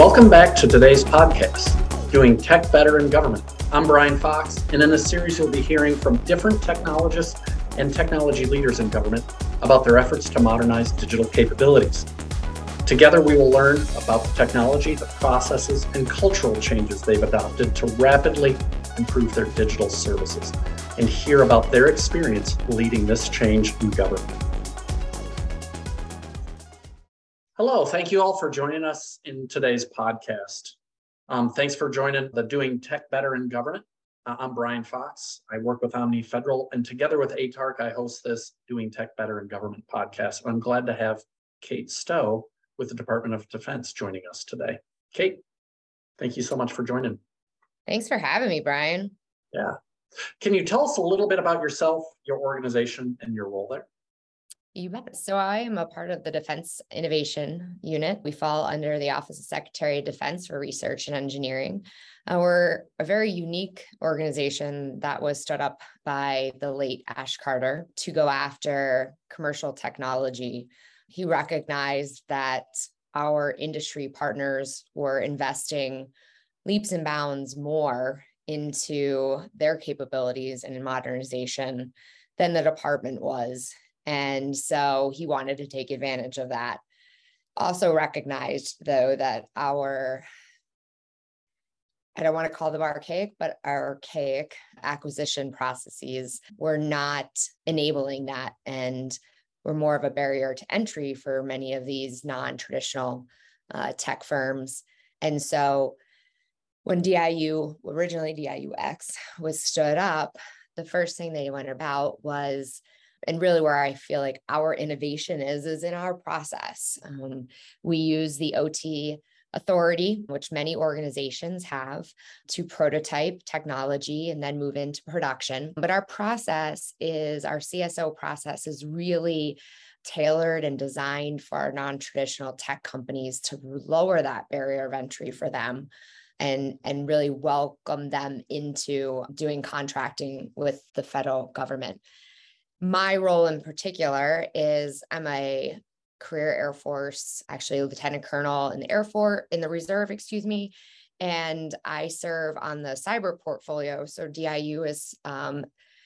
Welcome back to today's podcast, Doing Tech Better in Government. I'm Brian Fox, and in this series, you'll be hearing from different technologists and technology leaders in government about their efforts to modernize digital capabilities. Together, we will learn about the technology, the processes, and cultural changes they've adopted to rapidly improve their digital services and hear about their experience leading this change in government. Hello, thank you all for joining us in today's podcast. Um, thanks for joining the Doing Tech Better in Government. Uh, I'm Brian Fox. I work with Omni Federal, and together with ATARC, I host this Doing Tech Better in Government podcast. I'm glad to have Kate Stowe with the Department of Defense joining us today. Kate, thank you so much for joining. Thanks for having me, Brian. Yeah. Can you tell us a little bit about yourself, your organization, and your role there? You bet. So I am a part of the Defense Innovation Unit. We fall under the Office of Secretary of Defense for Research and Engineering. Uh, we're a very unique organization that was stood up by the late Ash Carter to go after commercial technology. He recognized that our industry partners were investing leaps and bounds more into their capabilities and modernization than the department was. And so he wanted to take advantage of that. Also recognized, though, that our, I don't want to call them archaic, but our archaic acquisition processes were not enabling that and were more of a barrier to entry for many of these non traditional uh, tech firms. And so when DIU, originally DIUX, was stood up, the first thing they went about was and really where I feel like our innovation is is in our process. Um, we use the OT authority, which many organizations have, to prototype technology and then move into production. But our process is our CSO process is really tailored and designed for our non-traditional tech companies to lower that barrier of entry for them and and really welcome them into doing contracting with the federal government my role in particular is I'm a career Air Force, actually lieutenant colonel in the Air Force, in the reserve, excuse me. And I serve on the cyber portfolio. So DIU is um,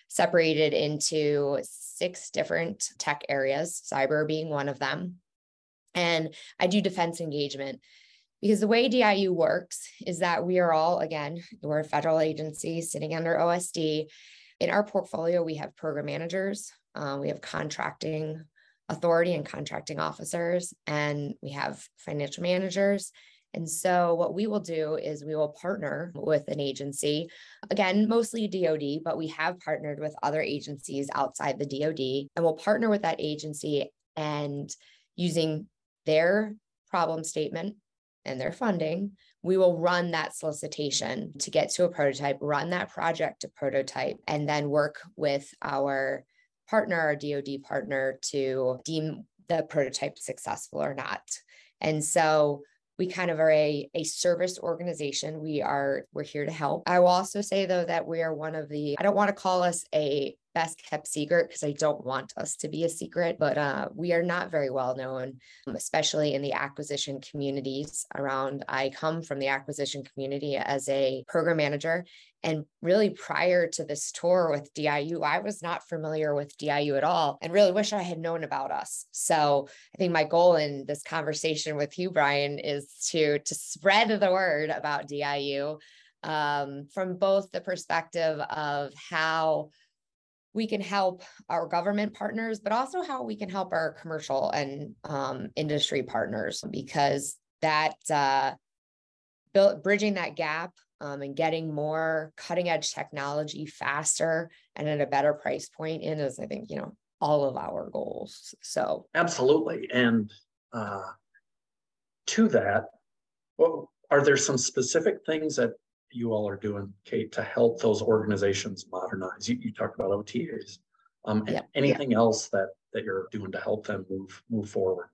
separated into six different tech areas, cyber being one of them. And I do defense engagement because the way DIU works is that we are all, again, we're a federal agency sitting under OSD, in our portfolio, we have program managers, uh, we have contracting authority and contracting officers, and we have financial managers. And so, what we will do is we will partner with an agency, again, mostly DoD, but we have partnered with other agencies outside the DoD, and we'll partner with that agency and using their problem statement and their funding, we will run that solicitation to get to a prototype, run that project to prototype, and then work with our partner, our DoD partner, to deem the prototype successful or not. And so we kind of are a, a service organization. We are, we're here to help. I will also say though that we are one of the, I don't want to call us a best kept secret because I don't want us to be a secret, but uh, we are not very well known, especially in the acquisition communities around. I come from the acquisition community as a program manager. And really, prior to this tour with DIU, I was not familiar with DIU at all and really wish I had known about us. So I think my goal in this conversation with you, Brian, is to, to spread the word about DIU um, from both the perspective of how we can help our government partners, but also how we can help our commercial and um, industry partners because that uh, build, bridging that gap um, and getting more cutting edge technology faster and at a better price point in is, I think, you know, all of our goals. So absolutely, and uh, to that, well, are there some specific things that you all are doing, Kate, to help those organizations modernize? You, you talked about OTAs. Um, yeah, anything else that that you're doing to help them move move forward?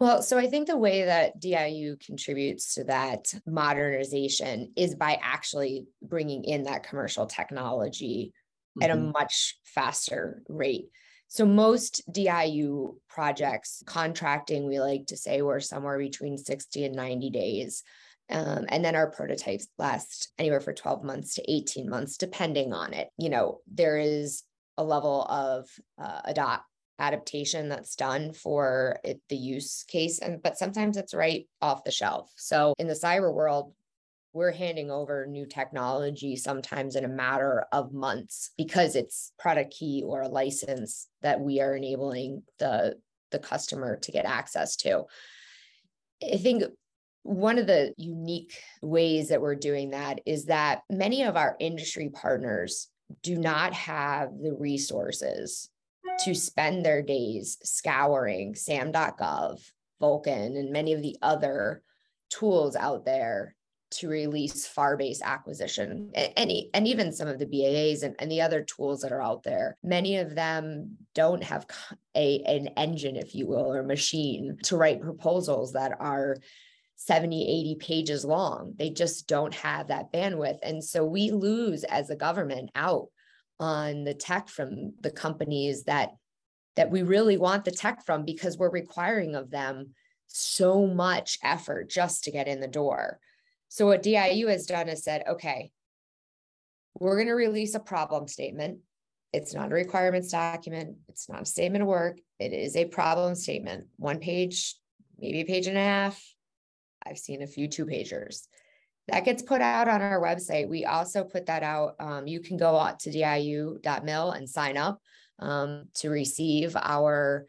Well, so I think the way that DIU contributes to that modernization is by actually bringing in that commercial technology mm-hmm. at a mm-hmm. much faster rate. So most DIU projects, contracting, we like to say we're somewhere between 60 and 90 days Um, and then our prototypes last anywhere for 12 months to 18 months, depending on it. You know, there is a level of uh, adopt adaptation that's done for it, the use case, and but sometimes it's right off the shelf. So in the cyber world, we're handing over new technology sometimes in a matter of months because it's product key or a license that we are enabling the the customer to get access to. I think one of the unique ways that we're doing that is that many of our industry partners do not have the resources to spend their days scouring SAM.gov, Vulcan, and many of the other tools out there to release FAR based acquisition and, and even some of the BAAs and, and the other tools that are out there. Many of them don't have a, an engine, if you will, or machine to write proposals that are 70, 80 pages long. They just don't have that bandwidth. And so we lose as a government out on the tech from the companies that that we really want the tech from because we're requiring of them so much effort just to get in the door. So what DIU has done is said, okay, we're going to release a problem statement. It's not a requirements document. It's not a statement of work. It is a problem statement, one page, maybe a page and a half, I've seen a few two pagers. That gets put out on our website. We also put that out. Um, you can go out to diu.mil and sign up um, to receive our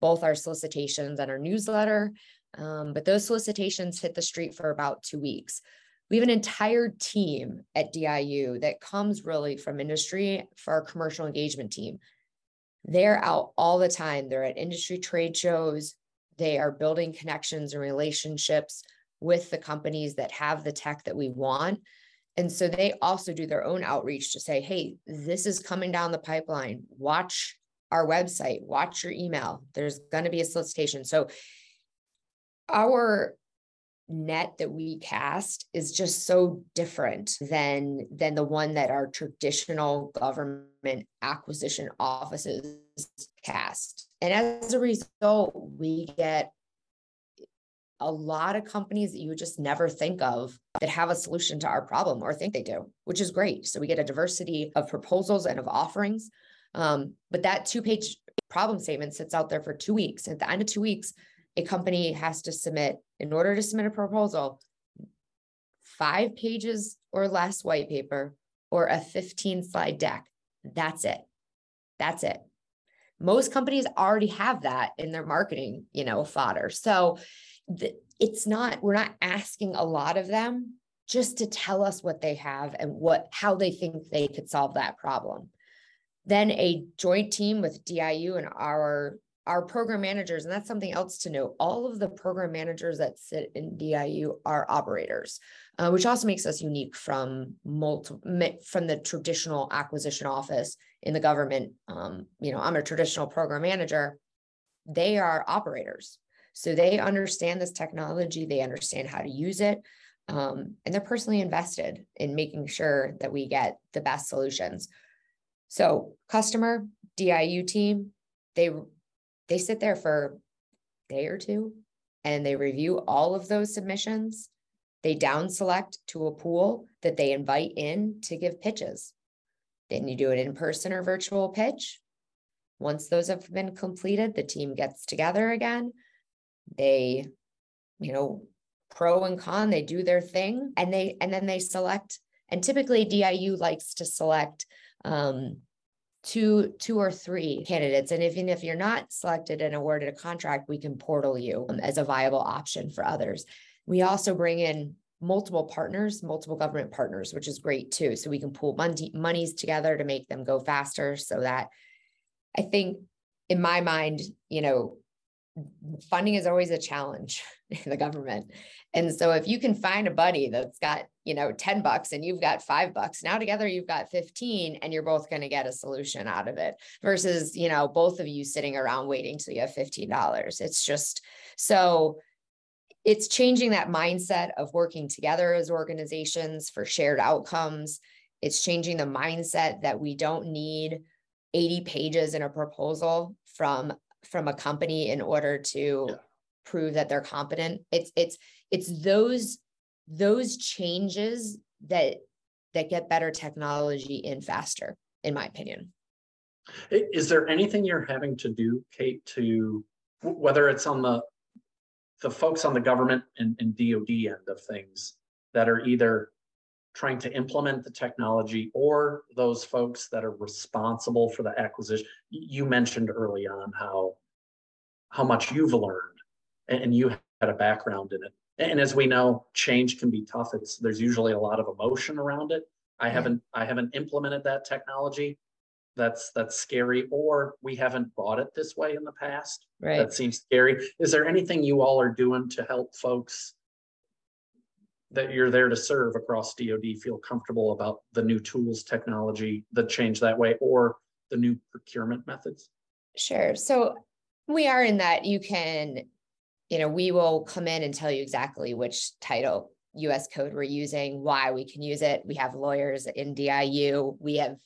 both our solicitations and our newsletter. Um, but those solicitations hit the street for about two weeks. We have an entire team at DIU that comes really from industry for our commercial engagement team. They're out all the time. They're at industry trade shows. They are building connections and relationships with the companies that have the tech that we want. And so they also do their own outreach to say, hey, this is coming down the pipeline. Watch our website, watch your email. There's going to be a solicitation. So our net that we cast is just so different than than the one that our traditional government acquisition offices cast and as a result we get a lot of companies that you just never think of that have a solution to our problem or think they do, which is great. So we get a diversity of proposals and of offerings. Um, but that two page problem statement sits out there for two weeks. At the end of two weeks, a company has to submit, in order to submit a proposal, five pages or less white paper or a 15 slide deck. That's it. That's it. Most companies already have that in their marketing, you know, fodder. So it's not we're not asking a lot of them just to tell us what they have and what how they think they could solve that problem. Then a joint team with diu and our our program managers and that's something else to note all of the program managers that sit in diu are operators uh, which also makes us unique from multiple from the traditional acquisition office in the government. Um, you know i'm a traditional program manager. They are operators so they understand this technology, they understand how to use it, um, and they're personally invested in making sure that we get the best solutions. So customer, DIU team, they they sit there for a day or two and they review all of those submissions. They down select to a pool that they invite in to give pitches. Then you do an in person or virtual pitch. Once those have been completed, the team gets together again they you know pro and con they do their thing and they and then they select and typically diu likes to select um, two two or three candidates and even if you're not selected and awarded a contract we can portal you um, as a viable option for others. We also bring in multiple partners multiple government partners which is great too so we can pool money, monies together to make them go faster so that i think in my mind you know funding is always a challenge in the government. And so if you can find a buddy that's got, you know, 10 bucks and you've got five bucks, now together you've got 15 and you're both going to get a solution out of it versus, you know, both of you sitting around waiting till you have $15. It's just so it's changing that mindset of working together as organizations for shared outcomes. It's changing the mindset that we don't need 80 pages in a proposal from from a company in order to yeah. prove that they're competent. It's it's it's those those changes that that get better technology in faster, in my opinion. Is there anything you're having to do, Kate, to whether it's on the the folks on the government and, and DoD end of things that are either trying to implement the technology or those folks that are responsible for the acquisition? You mentioned early on how how much you've learned and you had a background in it. And as we know, change can be tough. It's there's usually a lot of emotion around it. I haven't I haven't implemented that technology. That's that's scary. Or we haven't bought it this way in the past. Right. That seems scary. Is there anything you all are doing to help folks that you're there to serve across DoD feel comfortable about the new tools, technology that change that way, or the new procurement methods? Sure. So we are in that you can you know, we will come in and tell you exactly which title US code we're using, why we can use it. We have lawyers in DIU. We have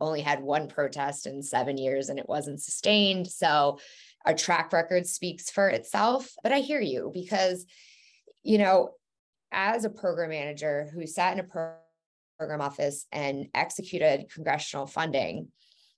only had one protest in seven years and it wasn't sustained. So our track record speaks for itself. But I hear you because, you know, as a program manager who sat in a program office and executed congressional funding,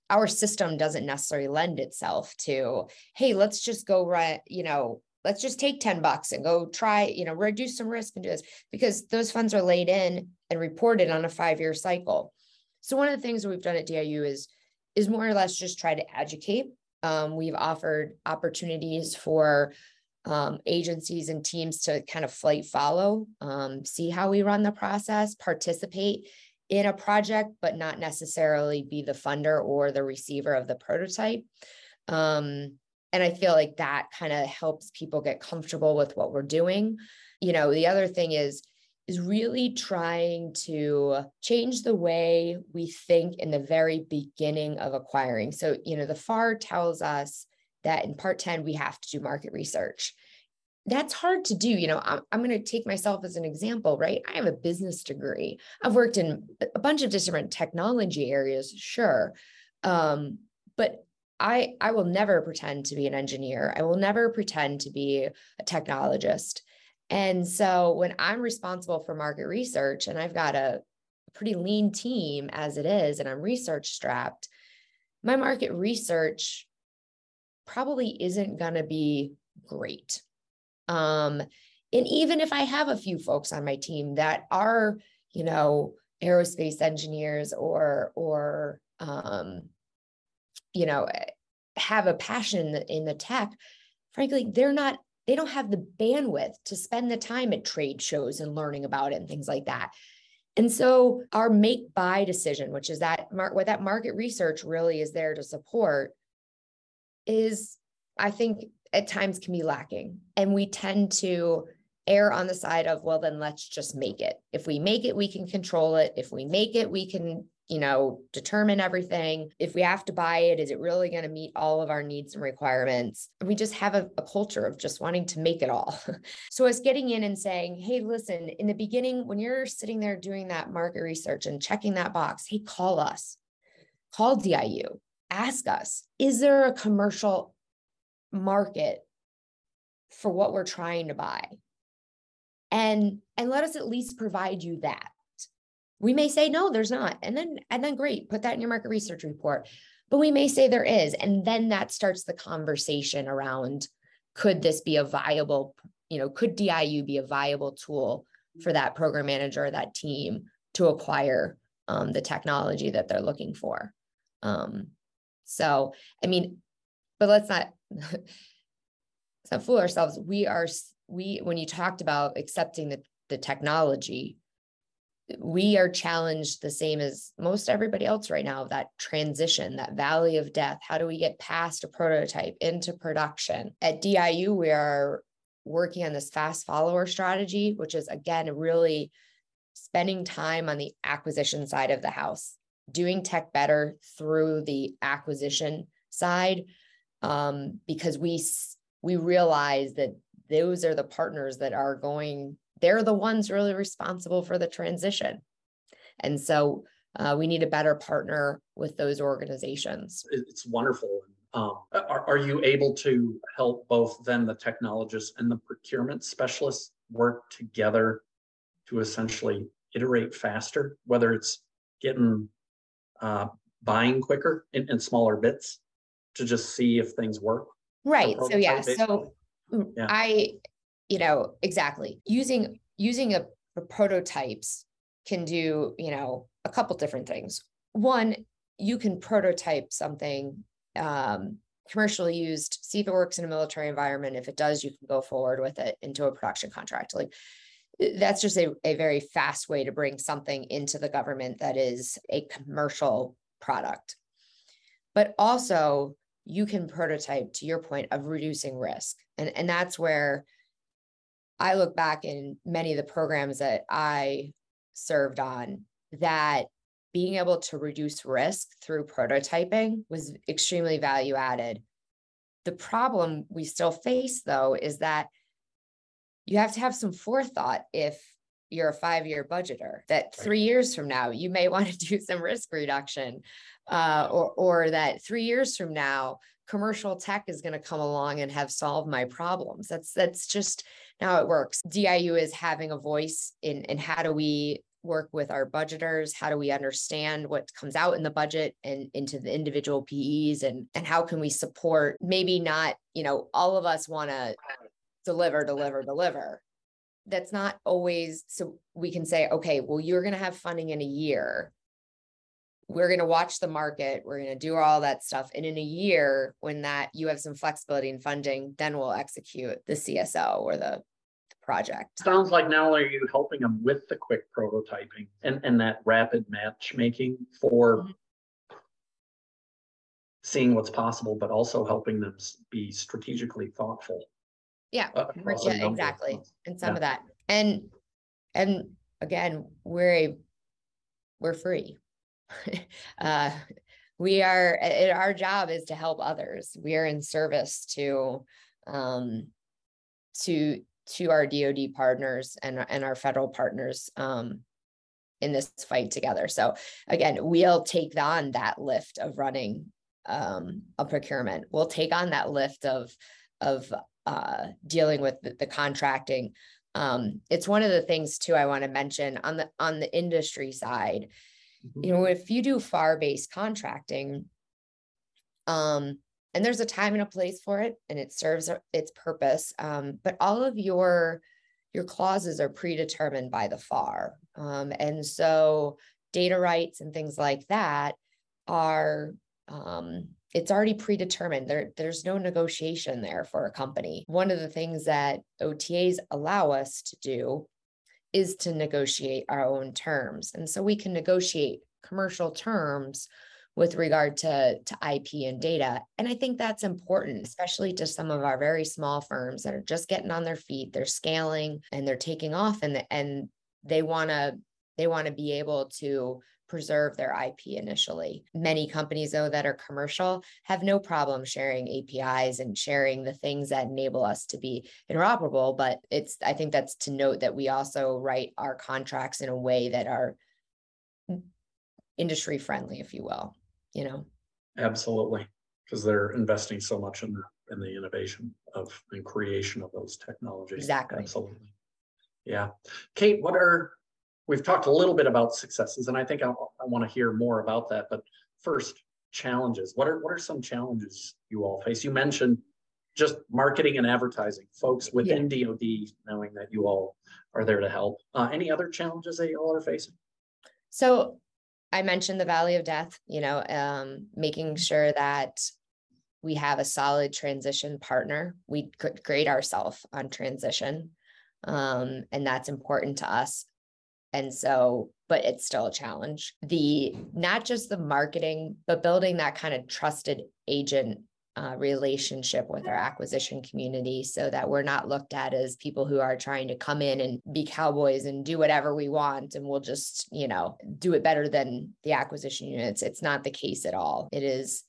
our system doesn't necessarily lend itself to, hey, let's just go run, you know, let's just take 10 bucks and go try, you know, reduce some risk and do this because those funds are laid in and reported on a five year cycle. So one of the things we've done at DIU is, is more or less just try to educate. Um, we've offered opportunities for um, agencies and teams to kind of flight follow, um, see how we run the process, participate in a project, but not necessarily be the funder or the receiver of the prototype. Um, and I feel like that kind of helps people get comfortable with what we're doing. You know, the other thing is, is really trying to change the way we think in the very beginning of acquiring. So, you know, the FAR tells us that in part 10, we have to do market research. That's hard to do. You know, I'm, I'm going to take myself as an example, right? I have a business degree. I've worked in a bunch of different technology areas, sure. Um, but I I will never pretend to be an engineer. I will never pretend to be a technologist. And so when I'm responsible for market research and I've got a pretty lean team as it is and I'm research strapped, my market research probably isn't going to be great. Um and even if I have a few folks on my team that are, you know, aerospace engineers or or um you know, eh, have a passion in the, in the tech, frankly, they're not, they don't have the bandwidth to spend the time at trade shows and learning about it and things like that. And so our make buy decision, which is that what that market research really is there to support, is I think at times can be lacking. And we tend to err on the side of, well, then let's just make it. If we make it, we can control it. If we make it, we can you know, determine everything. If we have to buy it, is it really going to meet all of our needs and requirements? We just have a, a culture of just wanting to make it all. so it's getting in and saying, hey, listen, in the beginning, when you're sitting there doing that market research and checking that box, hey, call us, call DIU, ask us, is there a commercial market for what we're trying to buy? And and let us at least provide you that we may say no, there's not. And then and then great, put that in your market research report. But we may say there is and then that starts the conversation around could this be a viable, you know, could DIU be a viable tool for that program manager or that team to acquire um, the technology that they're looking for. Um, so, I mean, but let's not let's not fool ourselves. We are we when you talked about accepting the the technology, we are challenged the same as most everybody else right now that transition that valley of death. How do we get past a prototype into production? At diu we are working on this fast follower strategy which is again really spending time on the acquisition side of the house doing tech better through the acquisition side um, because we we realize that those are the partners that are going they're the ones really responsible for the transition. And so uh, we need a better partner with those organizations. It's wonderful. Um, are, are you able to help both then the technologists and the procurement specialists work together to essentially iterate faster, whether it's getting uh, buying quicker in, in smaller bits to just see if things work. Right. So yeah. So mm, yeah. I, you know, exactly using using a, a prototypes can do, you know, a couple different things. One, you can prototype something um, commercially used, see if it works in a military environment. If it does, you can go forward with it into a production contract. Like that's just a, a very fast way to bring something into the government that is a commercial product. But also, you can prototype to your point of reducing risk. And, and that's where I look back in many of the programs that I served on that being able to reduce risk through prototyping was extremely value added. The problem we still face, though, is that you have to have some forethought if you're a five year budgeter, that three years from now, you may want to do some risk reduction, uh, or, or that three years from now, commercial tech is going to come along and have solved my problems. That's that's just how it works. DIU is having a voice in in how do we work with our budgeters how do we understand what comes out in the budget and into the individual PEs and and how can we support maybe not you know all of us want to deliver deliver deliver that's not always so we can say okay well you're going to have funding in a year we're going to watch the market we're going to do all that stuff and in a year when that you have some flexibility in funding then we'll execute the cso or the project. Sounds like not only are you helping them with the quick prototyping and, and that rapid matchmaking for mm-hmm. seeing what's possible, but also helping them be strategically thoughtful. Yeah, yeah exactly. And some yeah. of that. And and again, we're a we're free. uh we are our job is to help others. We are in service to um to to our DoD partners and, and our federal partners um, in this fight together. So again, we'll take on that lift of running um, a procurement. We'll take on that lift of of uh, dealing with the, the contracting. Um, it's one of the things too I want to mention on the on the industry side. Mm-hmm. You know, if you do FAR based contracting, um, and there's a time and a place for it and it serves its purpose um, but all of your your clauses are predetermined by the FAR um, and so data rights and things like that are um, it's already predetermined. There there's no negotiation there for a company. One of the things that otas allow us to do is to negotiate our own terms. And so we can negotiate commercial terms with regard to, to IP and data. And I think that's important, especially to some of our very small firms that are just getting on their feet, they're scaling and they're taking off and, and they want to they want to be able to preserve their IP initially. Many companies, though, that are commercial have no problem sharing APIs and sharing the things that enable us to be interoperable. But it's, I think that's to note that we also write our contracts in a way that are industry friendly, if you will you know absolutely because they're investing so much in the in the innovation of and creation of those technologies exactly absolutely yeah kate what are we've talked a little bit about successes and i think i, I want to hear more about that but first challenges what are what are some challenges you all face you mentioned just marketing and advertising folks within yeah. dod knowing that you all are there to help uh, any other challenges that you all are facing so I mentioned the Valley of Death, you know, um, making sure that we have a solid transition partner. We grade ourselves on transition. Um, and that's important to us. And so, but it's still a challenge. The not just the marketing, but building that kind of trusted agent uh, relationship with our acquisition community so that we're not looked at as people who are trying to come in and be cowboys and do whatever we want and we'll just you know do it better than the acquisition units. It's not the case at all. It is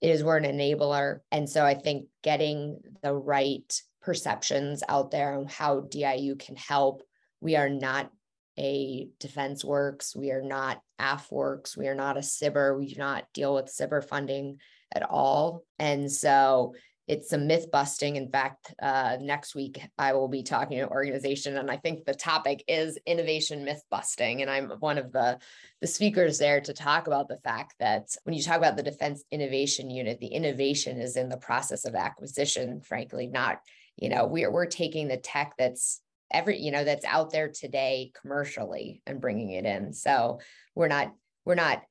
it is we're an enabler. And so i think getting the right perceptions out there on how diu can help we are not a defense works we are not AFWERX we are not a SBIR we do not deal with SBIR funding at all. And so it's some myth busting. In fact, uh, next week I will be talking to an organization, and I think the topic is innovation myth busting. And I'm one of the the speakers there to talk about the fact that when you talk about the Defense Innovation Unit, the innovation is in the process of acquisition. Frankly, not you know we're we're taking the tech that's every you know that's out there today commercially and bringing it in. So we're not we're not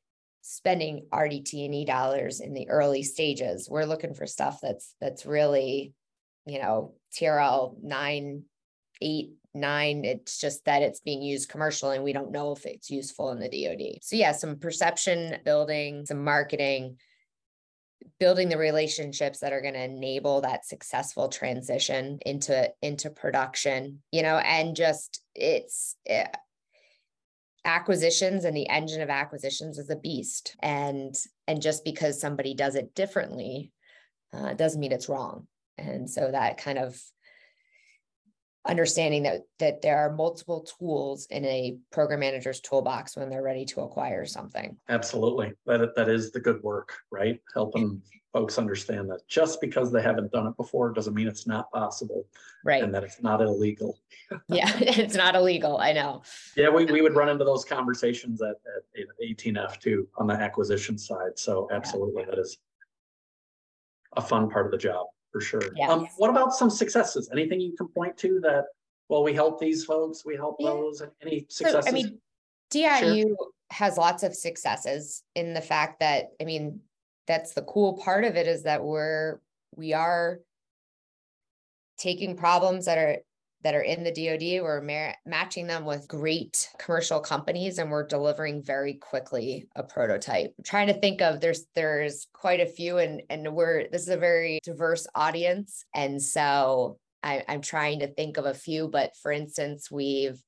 spending RDT&E dollars in the early stages. We're looking for stuff that's that's really, you know, TRL nine, eight, nine. It's just that it's being used commercially and we don't know if it's useful in the DoD. So yeah, some perception building, some marketing, building the relationships that are going to enable that successful transition into into production you know and just it's it, eh, acquisitions and the engine of acquisitions is a beast. And and just because somebody does it differently uh, doesn't mean it's wrong. And so that kind of understanding that that there are multiple tools in a program manager's toolbox when they're ready to acquire something. Absolutely. That that is the good work right? Helping folks understand that just because they haven't done it before doesn't mean it's not possible right. and that it's not illegal. Yeah it's not illegal i know. Yeah we, we would run into those conversations at, at 18f too on the acquisition side so absolutely yeah. that is a fun part of the job for sure yeah. um, what about some successes anything you can point to that well we help these folks we help yeah. those any successes so, i mean diu sure. has lots of successes in the fact that i mean that's the cool part of it is that we're we are taking problems that are that are in the DoD. We're matching them with great commercial companies, and we're delivering very quickly a prototype. I'm trying to think of there's there's quite a few, and and we're this is a very diverse audience, and so I, I'm trying to think of a few. But for instance, we've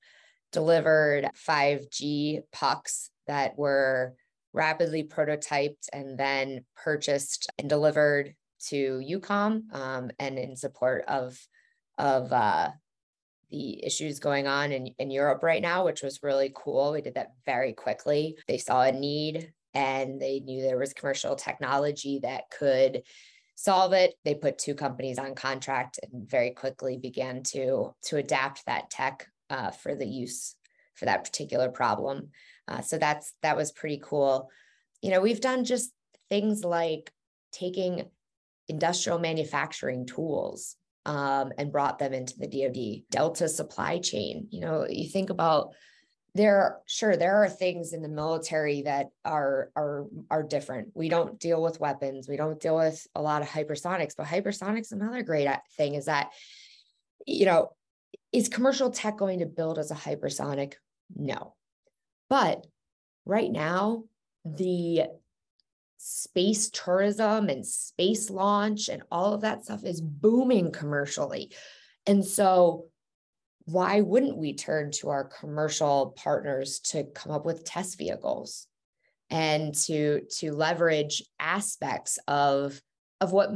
delivered 5G pucks that were rapidly prototyped and then purchased and delivered to EUCOM um, and in support of of uh, the issues going on in, in Europe right now, which was really cool. We did that very quickly. They saw a need and they knew there was commercial technology that could solve it. They put two companies on contract and very quickly began to to adapt that tech uh, for the use for that particular problem. Uh, so that's that was pretty cool. You know, we've done just things like taking industrial manufacturing tools um, and brought them into the DoD. Delta supply chain. You know, you think about there sure there are things in the military that are are are different we don't deal with weapons we don't deal with a lot of hypersonics but hypersonics another great uh, thing is that you know is commercial tech going to build as a hypersonic no but right now, the space tourism and space launch and all of that stuff is booming commercially. And so, why wouldn't we turn to our commercial partners to come up with test vehicles and to to leverage aspects of of what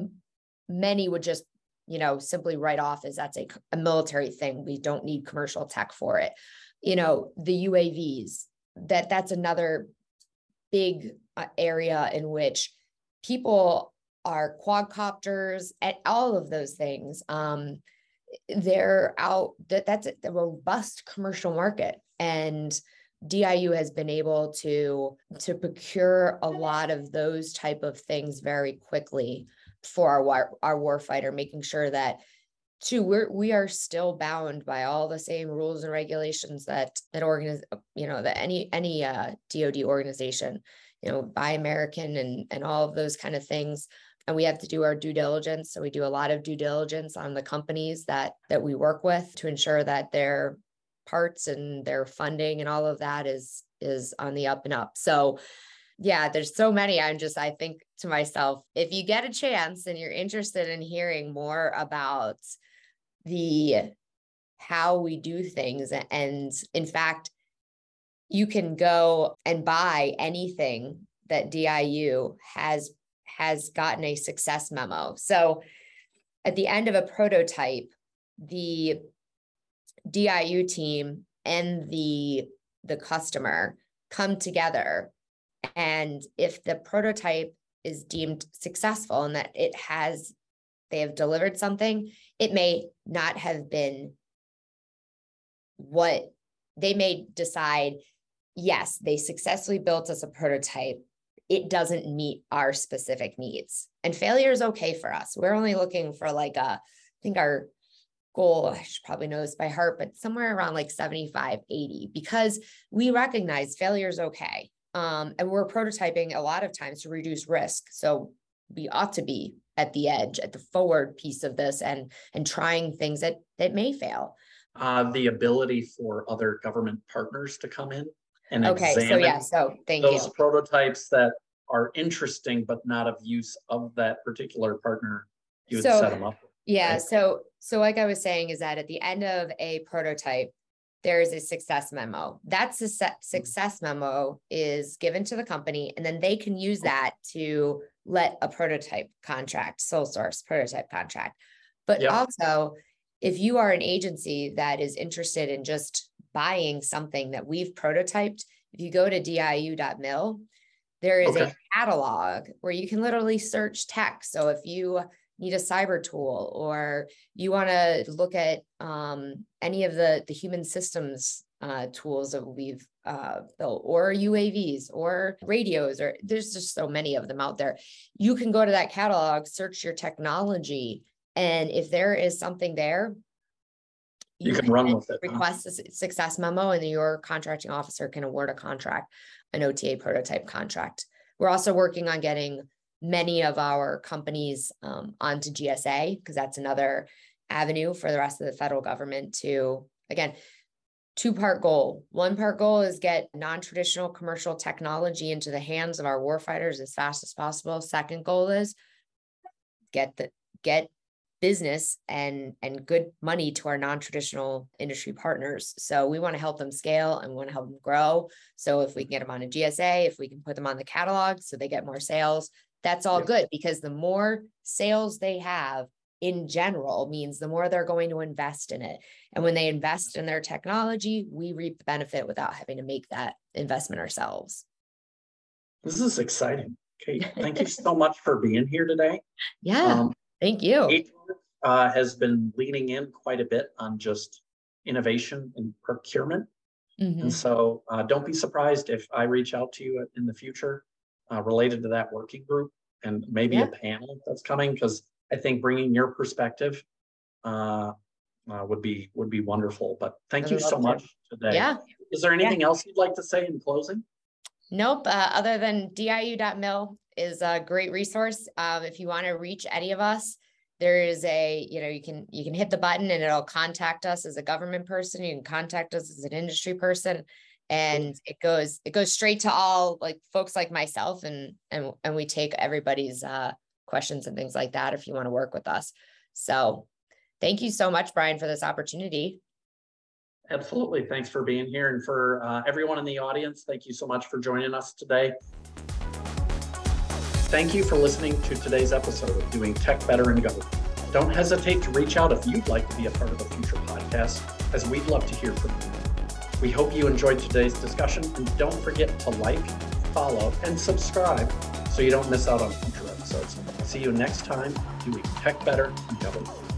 many would just you know simply write off as that's a, a military thing we don't need commercial tech for it you know the uavs that that's another big area in which people are quadcopters and all of those things um, they're out that that's a robust commercial market. And diu has been able to to procure a lot of those type of things very quickly for our war, our warfighter making sure that two we're we are still bound by all the same rules and regulations that that organize you know that any any uh dod organization you know buy american and and all of those kind of things and we have to do our due diligence so we do a lot of due diligence on the companies that that we work with to ensure that their parts and their funding and all of that is is on the up and up so yeah, there's so many. I'm just, I think to myself, if you get a chance and you're interested in hearing more about the how we do things. And in fact, you can go and buy anything that DIU has has gotten a success memo. So at the end of a prototype, the DIU team and the the customer come together and if the prototype is deemed successful and that it has they have delivered something. It may not have been what they may decide, yes, they successfully built us a prototype. It doesn't meet our specific needs. And failure is okay for us. We're only looking for like a, I think our goal, I should probably know this by heart, but somewhere around like 75, 80, because we recognize failure is okay. Um, and we're prototyping a lot of times to reduce risk. So we ought to be at the edge, at the forward piece of this and and trying things that that may fail. Uh, the ability for other government partners to come in and Okay, so yeah, so thank you. those prototypes that are interesting but not of use of that particular partner. You would So- set them up. Yeah, right? so so like I was saying is that at the end of a prototype, there is a success memo. That success mm-hmm. success memo is given to the company and then they can use that to let a prototype contract, sole source prototype contract. But Yeah. also, if you are an agency that is interested in just buying something that we've prototyped, if you go to diu.mil, there is a catalog where you can literally search tech. So if you need a cyber tool or you want to look at um, any of the the human systems uh, tools that we've uh, built or UAVs or radios or there's just so many of them out there. You can go to that catalog, search your technology, and if there is something there, You can run with it. huh? request a success memo and your contracting officer can award a contract, an OTA prototype contract. We're also working on getting many of our companies um, onto GSA because that's another avenue for the rest of the federal government to, again, two part goal. One part goal is get non traditional commercial technology into the hands of our warfighters as fast as possible. Second goal is get the get business and and good money to our non-traditional industry partners. So we want to help them scale and we want to help them grow. So if we can get them on a GSA, if we can put them on the catalog so they get more sales, that's all Yeah. good because the more sales they have in general means the more they're going to invest in it. And when they invest in their technology, we reap the benefit without having to make that investment ourselves. This is exciting. Kate, thank you so much for being here today. Yeah, Um, thank you. Uh, has been leaning in quite a bit on just innovation and procurement. Mhm. And so uh, don't be surprised if I reach out to you in the future uh, related to that working group and maybe a panel that's coming because I think bringing your perspective uh, uh, would be would be wonderful. But thank you so to. much today. Yeah. Is there anything else you'd like to say in closing? Nope, uh, other than diu.mil is a great resource. Um, if you want to reach any of us, there is a, you know, you can, you can hit the button and it'll contact us as a government person. You can contact us as an industry person. And it goes, it goes straight to all like folks like myself and, and, and we take everybody's, uh, questions and things like that if you want to work with us. So thank you so much, Brian, for this opportunity. Absolutely. Thanks for being here. And for uh, everyone in the audience, thank you so much for joining us today. Thank you for listening to today's episode of Doing Tech Better in Government. Don't hesitate to reach out if you'd like to be a part of a future podcast, as we'd love to hear from you. We hope you enjoyed today's discussion and don't forget to like, follow, and subscribe so you don't miss out on future episodes. See you next time doing Tech Better in Government.